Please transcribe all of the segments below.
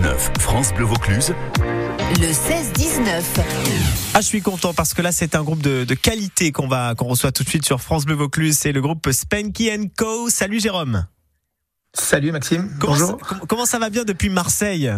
16-19, France Bleu Vaucluse. Le 16-19. Ah, je suis content parce que là, c'est un groupe de, de qualité qu'on va qu'on reçoit tout de suite sur France Bleu Vaucluse. C'est le groupe Spanky Co. Salut Jérôme. Salut Maxime. Comment Bonjour. Ça, comment ça va bien depuis Marseille?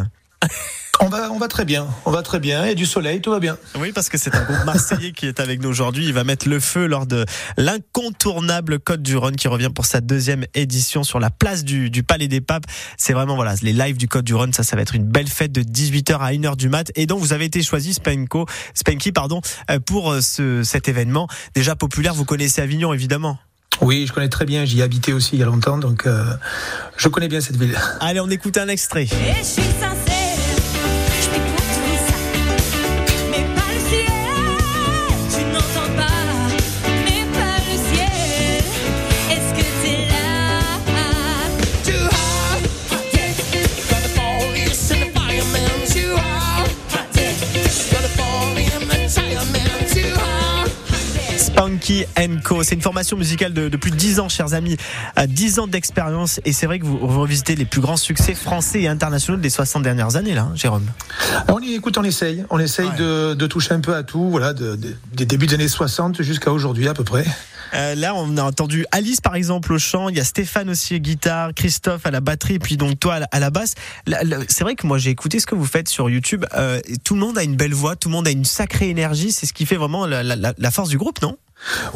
On va, on va très bien. On va très bien. Il y a du soleil, tout va bien. Oui, parce que c'est un groupe marseillais qui est avec nous aujourd'hui. Il va mettre le feu lors de l'incontournable Côte du Rhône qui revient pour sa deuxième édition sur la place du, du Palais des Papes. C'est vraiment, voilà, les lives du Côte du Rhône. Ça, ça va être une belle fête de 18h à 1h du mat. Et donc, vous avez été choisi, Spanko, Spanky, pardon, euh, pour ce, cet événement. Déjà populaire, vous connaissez Avignon, évidemment. Oui, je connais très bien. J'y ai habité aussi il y a longtemps, donc euh, je connais bien cette ville. Allez, on écoute un extrait. Et je suis Co. C'est une formation musicale de, de, plus de 10 ans, chers amis. À 10 ans d'expérience. Et c'est vrai que vous, revisitez les plus grands succès français et internationaux des 60 dernières années, là, hein, Jérôme. On y, écoute, on essaye. On essaye ouais. de, de, toucher un peu à tout, voilà, de, de, des débuts des années 60 jusqu'à aujourd'hui, à peu près. Euh, là, on a entendu Alice, par exemple, au chant. Il y a Stéphane aussi, guitare, Christophe à la batterie, et puis donc toi à la, à la basse. C'est vrai que moi, j'ai écouté ce que vous faites sur YouTube. Euh, tout le monde a une belle voix, tout le monde a une sacrée énergie. C'est ce qui fait vraiment la, la, la force du groupe, non?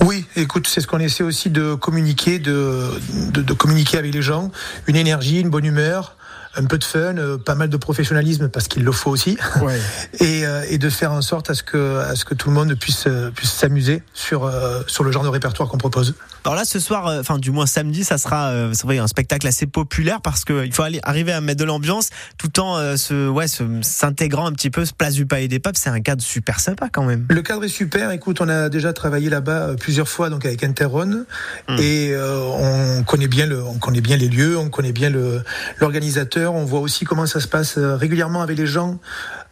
Oui, écoute, c'est ce qu'on essaie aussi de communiquer, de, de, de, communiquer avec les gens, une énergie, une bonne humeur, un peu de fun, euh, pas mal de professionnalisme parce qu'il le faut aussi, ouais. et, euh, et, de faire en sorte à ce que, à ce que tout le monde puisse, puisse s'amuser sur, euh, sur le genre de répertoire qu'on propose. Alors là, ce soir, euh, enfin du moins samedi, ça sera euh, vrai, un spectacle assez populaire parce qu'il faut aller, arriver à mettre de l'ambiance tout en euh, se, ouais, s'intégrant un petit peu ce place du Palais des Papes. C'est un cadre super sympa quand même. Le cadre est super. Écoute, on a déjà travaillé là-bas plusieurs fois donc avec Interron Hmm. mmh. et on connaît bien le, on connaît bien les lieux, on connaît bien le l'organisateur. On voit aussi comment ça se passe régulièrement avec les gens.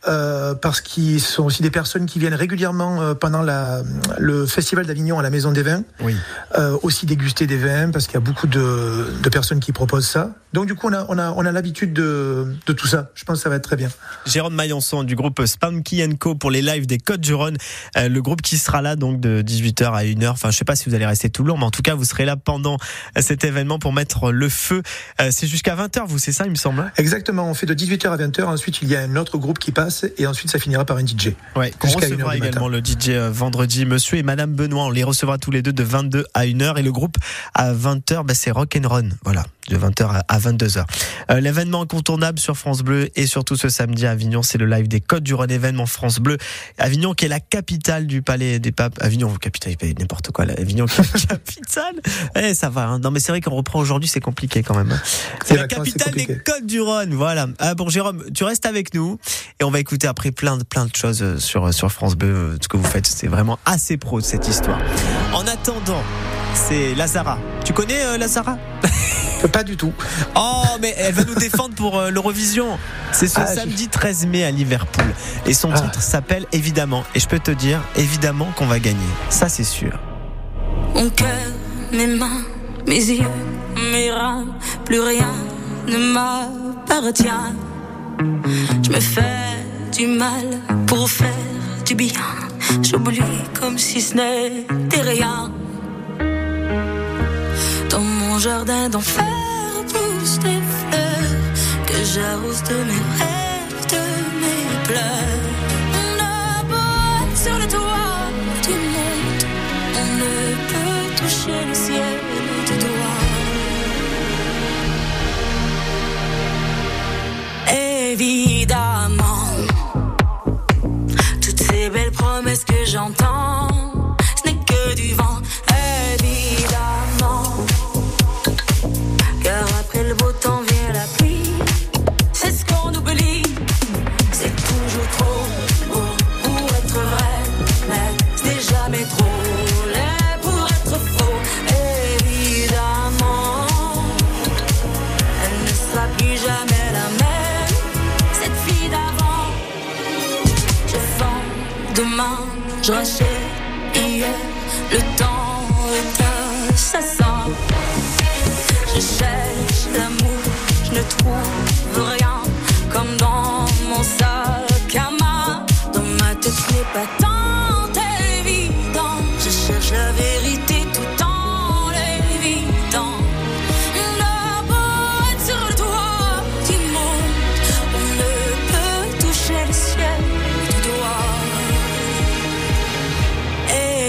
Euh, parce qu'ils sont aussi des personnes qui viennent régulièrement euh, pendant la, le festival d'Avignon à la Maison des Vins, oui. euh, aussi déguster des vins parce qu'il y a beaucoup de, de, personnes qui proposent ça. Donc du coup, on a, on a, on a l'habitude de, de, tout ça. Je pense que ça va être très bien. Jérôme Maillançon du groupe Spanky Co pour les lives des Côtes du Rhône, euh, le groupe qui sera là donc de 18h à 1h. Enfin, je sais pas si vous allez rester tout le long, mais en tout cas, vous serez là pendant cet événement pour mettre le feu. Euh, c'est jusqu'à 20h, vous, c'est ça, il me semble Exactement. On fait de 18h à 20h. Ensuite, il y a un autre groupe qui passe et ensuite ça finira par un DJ. Ouais, on recevra également le DJ euh, vendredi, monsieur et madame Benoît, on les recevra tous les deux de 22 à 1h et le groupe à 20h, bah, c'est Rock and Run, voilà, de 20h à 22h. Euh, L'événement incontournable sur France Bleu et surtout ce samedi à Avignon, c'est le live des Côtes du Rhône événement France Bleu. Avignon qui est la capitale du Palais des Papes. Avignon, capitale, n'importe quoi, là. Avignon qui est la capitale. Eh, ça va, hein. Non, mais c'est vrai qu'on reprend aujourd'hui, c'est compliqué quand même. Hein. C'est la capitale des Côtes du Rhône, voilà. Ah, bon, Jérôme, tu restes avec nous et on va écouter après plein de, plein de choses sur, sur France Bleu. Ce que vous faites, c'est vraiment assez pro cette histoire. En attendant, c'est Lazara. Tu connais euh, Lazara? Pas du tout. Oh, mais elle va nous défendre pour euh, l'Eurovision. C'est ce ah, samedi 13 mai à Liverpool. Et son ah. titre s'appelle Évidemment. Et je peux te dire, évidemment qu'on va gagner. Ça, c'est sûr. Mon cœur, mes mains, mes yeux, mes reins, plus rien ne m'appartient. Je me fais du mal pour faire du bien. J'oublie comme si ce n'était rien. Dans mon jardin d'enfer poussent des fleurs que j'arrose de mes rêves, de mes pleurs. On a beau sur le toit du monde, on ne peut toucher le ciel du doigt. Évidemment, j'entends, Je rachète hier le temps que ça. Je cherche l'amour, je ne trouve rien comme dans mon sac à main. Dans ma tête, ce n'est pas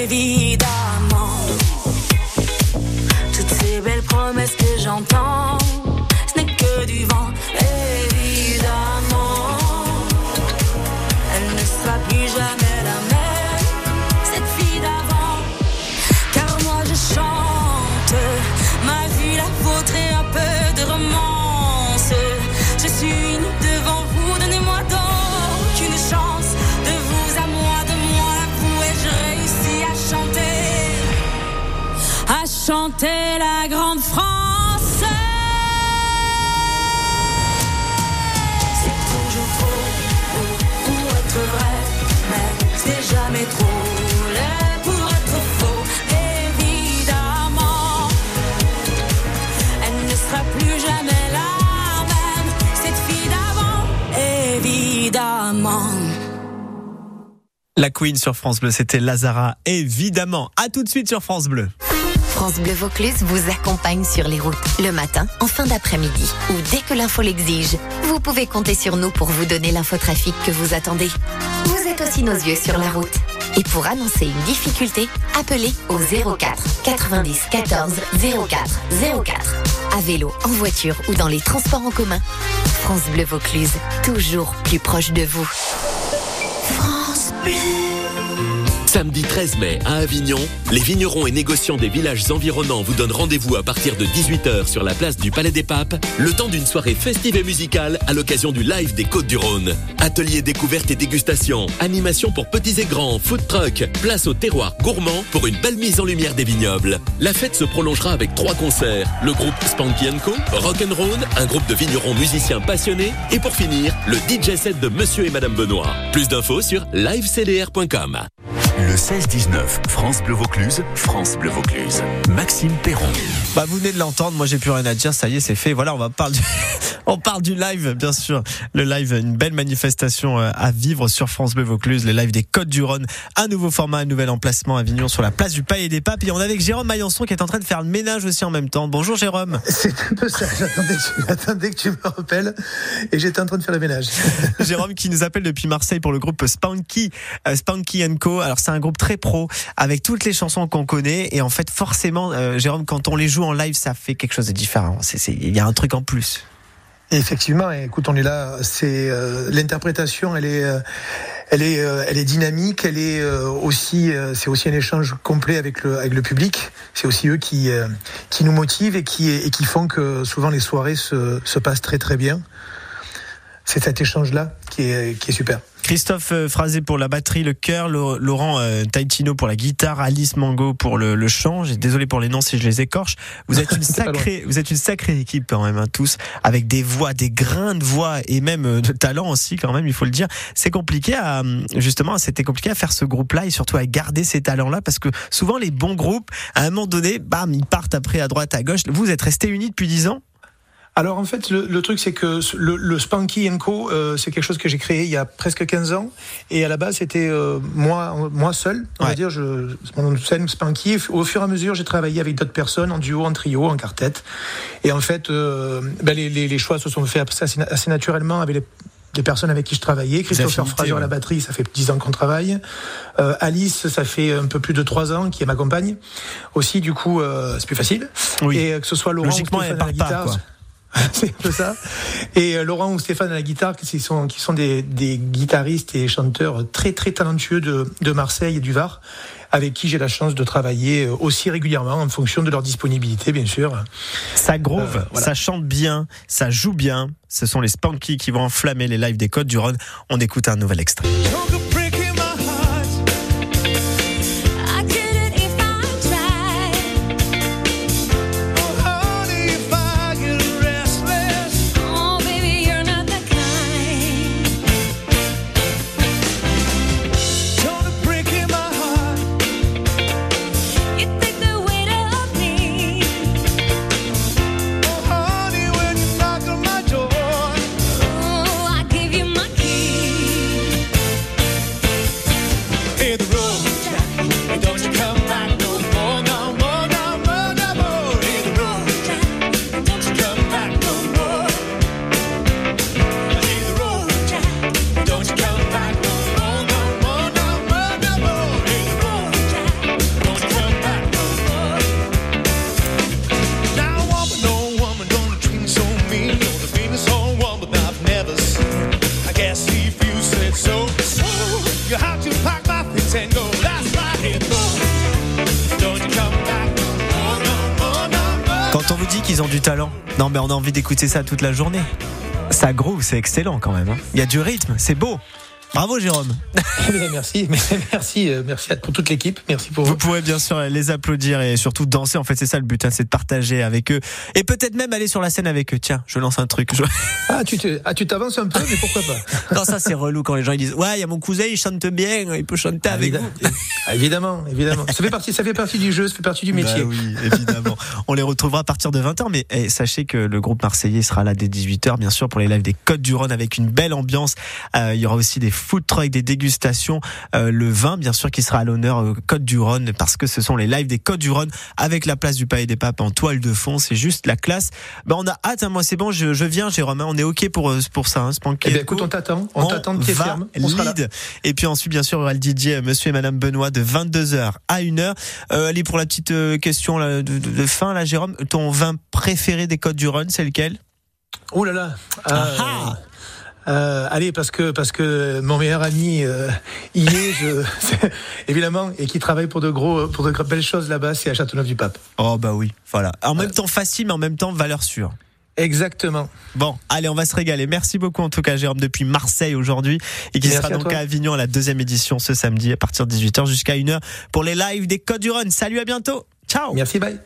Évidemment, toutes ces belles promesses que j'entends, chanter la grande France. C'est toujours faux pour être vrai, mais c'est jamais trop laid pour être faux. Évidemment, elle ne sera plus jamais la même, cette fille d'avant. Évidemment. La Queen sur France Bleu, c'était Lazara, évidemment. À tout de suite sur France Bleu. France Bleu Vaucluse vous accompagne sur les routes le matin, en fin d'après-midi ou dès que l'info l'exige. Vous pouvez compter sur nous pour vous donner l'infotrafic que vous attendez. Vous êtes aussi nos yeux sur la route. Et pour annoncer une difficulté, appelez au 04 90 14 04 04. À vélo, en voiture ou dans les transports en commun. France Bleu Vaucluse, toujours plus proche de vous. France Bleu. Samedi 13 mai à Avignon, les vignerons et négociants des villages environnants vous donnent rendez-vous à partir de 18h sur la place du Palais des Papes, le temps d'une soirée festive et musicale à l'occasion du live des Côtes du Rhône. Ateliers découvertes et dégustation, animation pour petits et grands, food truck, place au terroir gourmand pour une belle mise en lumière des vignobles. La fête se prolongera avec trois concerts, le groupe Spanky Co, Rock'n'Roll, un groupe de vignerons musiciens passionnés, et pour finir, le DJ set de Monsieur et Madame Benoît. Plus d'infos sur livecdr.com. Le 16-19, France Bleu Vaucluse, France Bleu Vaucluse. Maxime Perron. Bah, vous venez de l'entendre, moi j'ai plus rien à dire, ça y est, c'est fait. Voilà, on va parler du, on parle du live, bien sûr. Le live, une belle manifestation euh, à vivre sur France Bleu Vaucluse, le live des Côtes du Rhône. Un nouveau format, un nouvel emplacement à Avignon sur la place du Palais des Papes. Et on est avec Jérôme Maillançon qui est en train de faire le ménage aussi en même temps. Bonjour Jérôme. C'est un peu ça. J'attendais que, tu- me rappelles et j'étais en train de faire le ménage. Jérôme qui nous appelle depuis Marseille pour le groupe Spanky, euh, Spanky Co. Alors c'est un groupe très pro avec toutes les chansons qu'on connaît et en fait forcément, euh, Jérôme, quand on les joue en live, ça fait quelque chose de différent. Il y a un truc en plus. Effectivement, écoute, on est là. C'est euh, l'interprétation, elle est, euh, elle est, euh, elle est dynamique. Elle est aussi, c'est aussi un échange complet avec le, public. C'est aussi eux qui, qui nous motivent et qui, et qui font que souvent les soirées se, se passent très très bien. C'est cet échange-là qui est, qui est super. Christophe euh, Phrasé pour la batterie, le chœur, Laurent euh, Taitino pour la guitare, Alice Mango pour le, le chant. J'ai désolé pour les noms si je les écorche. Vous êtes une sacrée, vous êtes une sacrée équipe quand même, hein, tous, avec des voix, des grains de voix et même euh, de talent aussi quand même, il faut le dire. C'est compliqué à justement, c'était compliqué à faire ce groupe-là et surtout à garder ces talents-là parce que souvent les bons groupes, à un moment donné, bam, ils partent après à droite, à gauche. Vous êtes restés unis depuis 10 ans? Alors en fait, le, le truc c'est que le, le Spanky Co, euh, c'est quelque chose que j'ai créé il y a presque 15 ans. Et à la base, c'était euh, moi, moi seul, on Ouais. va dire. Je, mon nom de scène, Spanky. Au fur et à mesure, j'ai travaillé avec d'autres personnes, en duo, en trio, en quartet. Et en fait, euh, ben, les, les, les choix se sont faits assez, assez naturellement avec les des personnes avec qui je travaillais. Christopher Fraser à la batterie, ça fait 10 ans qu'on travaille. Euh, Alice, ça fait un peu plus de 3 ans, qui est ma compagne. Aussi, du coup, euh, c'est plus facile. Oui. Et euh, que ce soit Laurent Logiquement, ou elle Stéphane à la part pas, guitare. c'est un peu ça. Et euh, Laurent ou Stéphane à la guitare, qui sont, qui sont des, des guitaristes et chanteurs très très talentueux de, de Marseille et du Var, avec qui j'ai la chance de travailler euh, aussi régulièrement en fonction de leur disponibilité, bien sûr. Ça groove, Euh, voilà. ça chante bien, ça joue bien. Ce sont les Spanky qui vont enflammer les lives des Côtes du Rhône. On écoute un nouvel extrait. Du talent. Non, mais on a envie d'écouter ça toute la journée. Ça groove, c'est excellent quand même. hein. Il y a du rythme, c'est beau. Bravo Jérôme. Merci, merci, euh, merci pour toute l'équipe. Merci pour Vous vous. pouvez bien sûr les applaudir et surtout danser. En fait, c'est ça le but, hein, c'est de partager avec eux et peut-être même aller sur la scène avec eux. Tiens, je lance un truc. Je- Ah, tu te- ah, tu t'avances un peu, mais pourquoi pas? Non, ça c'est relou quand les gens ils disent ouais, il y a mon cousin, il chante bien, il peut chanter avec Évidemment, vous. Ah, évidemment, évidemment. Ça fait partie, ça fait partie du jeu, ça fait partie du métier. Bah oui, évidemment. On les retrouvera à partir de 20h, mais eh, sachez que le groupe marseillais sera là dès 18h, bien sûr, pour les lives des Côtes du Rhône avec une belle ambiance. Euh, il y aura aussi des food trucks, des dégustations, euh, le vin, bien sûr, qui sera à l'honneur euh, Côte du Rhône, parce que ce sont les lives des Côtes du Rhône avec la place du Palais des Papes en toile de fond. C'est juste la classe. Ben, on a hâte, hein, moi c'est bon, je, je viens, Jérôme, hein, on est OK pour, euh, pour ça, hein, ce Eh bien, écoute, on t'attend, on t'attend de pied ferme. On sera là. lead. Et puis ensuite, bien sûr, il y aura le DJ euh, Monsieur et Madame Benoît de 22h à 1h. Euh, allez, pour la petite question là, de, de- de fin, là, Jérôme, ton vin préféré des Côtes du Rhône, c'est lequel? Oh là là. Ah Euh, ah euh, allez, parce que parce que mon meilleur ami euh, y est, je, évidemment, et qui travaille pour de gros, pour de belles choses là-bas, c'est à Châteauneuf-du-Pape. Oh bah oui, voilà. En même temps facile, mais en même temps valeur sûre. Exactement. Bon, allez, on va se régaler. Merci beaucoup en tout cas, Jérôme, depuis Marseille aujourd'hui, et qui Merci sera à donc toi. à Avignon à la deuxième édition ce samedi à partir de 18h jusqu'à 1h pour les lives des Côtes du Rhône. Salut, à bientôt. Ciao. Merci, bye.